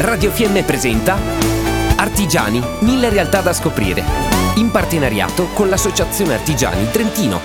Radio Fiemme presenta Artigiani, mille realtà da scoprire. In partenariato con l'Associazione Artigiani Trentino.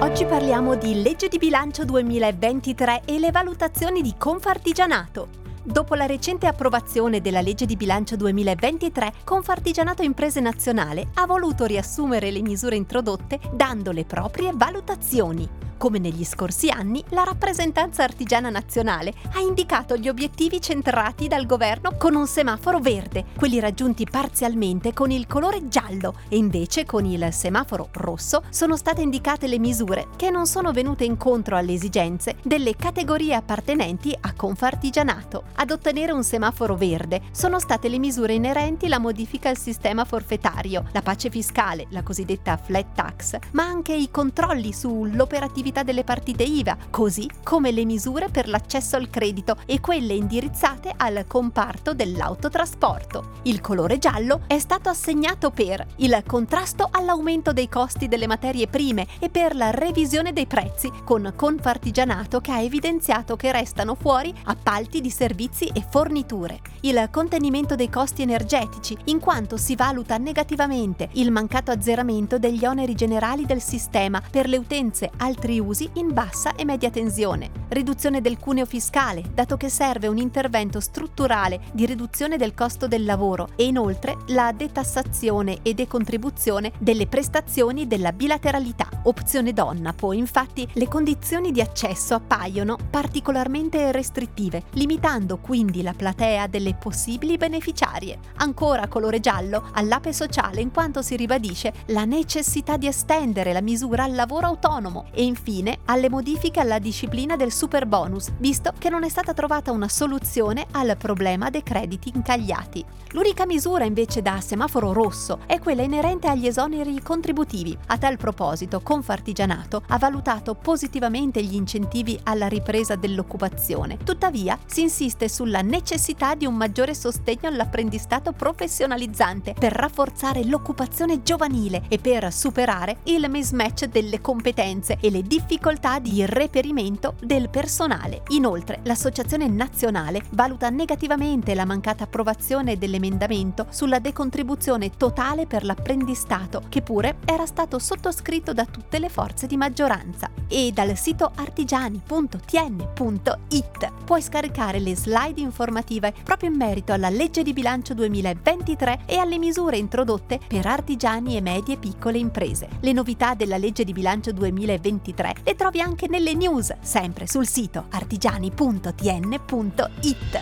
Oggi parliamo di legge di bilancio 2023 e le valutazioni di Confartigianato. Dopo la recente approvazione della legge di bilancio 2023, Confartigianato Imprese Nazionale ha voluto riassumere le misure introdotte dando le proprie valutazioni. Come negli scorsi anni, la rappresentanza artigiana nazionale ha indicato gli obiettivi centrati dal governo con un semaforo verde, quelli raggiunti parzialmente con il colore giallo e invece con il semaforo rosso sono state indicate le misure che non sono venute incontro alle esigenze delle categorie appartenenti a Confartigianato. Ad ottenere un semaforo verde sono state le misure inerenti alla modifica al sistema forfettario, la pace fiscale, la cosiddetta flat tax, ma anche i controlli sull'operatività delle partite IVA, così come le misure per l'accesso al credito e quelle indirizzate al comparto dell'autotrasporto. Il colore giallo è stato assegnato per il contrasto all'aumento dei costi delle materie prime e per la revisione dei prezzi, con Confartigianato che ha evidenziato che restano fuori appalti di servizi e forniture. Il contenimento dei costi energetici, in quanto si valuta negativamente il mancato azzeramento degli oneri generali del sistema per le utenze altri usi in bassa e media tensione, riduzione del cuneo fiscale, dato che serve un intervento strutturale di riduzione del costo del lavoro e inoltre la detassazione e decontribuzione delle prestazioni della bilateralità. Opzione donna, poi infatti le condizioni di accesso appaiono particolarmente restrittive, limitando quindi la platea delle possibili beneficiarie. Ancora colore giallo all'ape sociale in quanto si ribadisce la necessità di estendere la misura al lavoro autonomo e infine alle modifiche alla disciplina del super bonus, visto che non è stata trovata una soluzione al problema dei crediti incagliati. L'unica misura invece da semaforo rosso è quella inerente agli esoneri contributivi. A tal proposito, Confartigianato ha valutato positivamente gli incentivi alla ripresa dell'occupazione. Tuttavia, si insiste sulla necessità di un maggiore sostegno all'apprendistato professionalizzante per rafforzare l'occupazione giovanile e per superare il mismatch delle competenze e le difficoltà di reperimento del personale. Inoltre, l'Associazione Nazionale valuta negativamente la mancata approvazione dell'emendamento sulla decontribuzione totale per l'apprendistato, che pure era stato sottoscritto da tutte le forze di maggioranza. E dal sito artigiani.tn.it puoi scaricare le slide informative proprio in merito alla legge di bilancio 2023 e alle misure introdotte per artigiani e medie piccole imprese. Le novità della legge di bilancio 2023 le trovi anche nelle news, sempre sul sito artigiani.tn.it.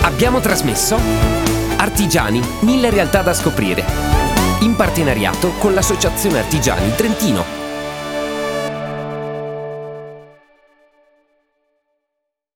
Abbiamo trasmesso Artigiani, mille realtà da scoprire. In partenariato con l'Associazione Artigiani Trentino.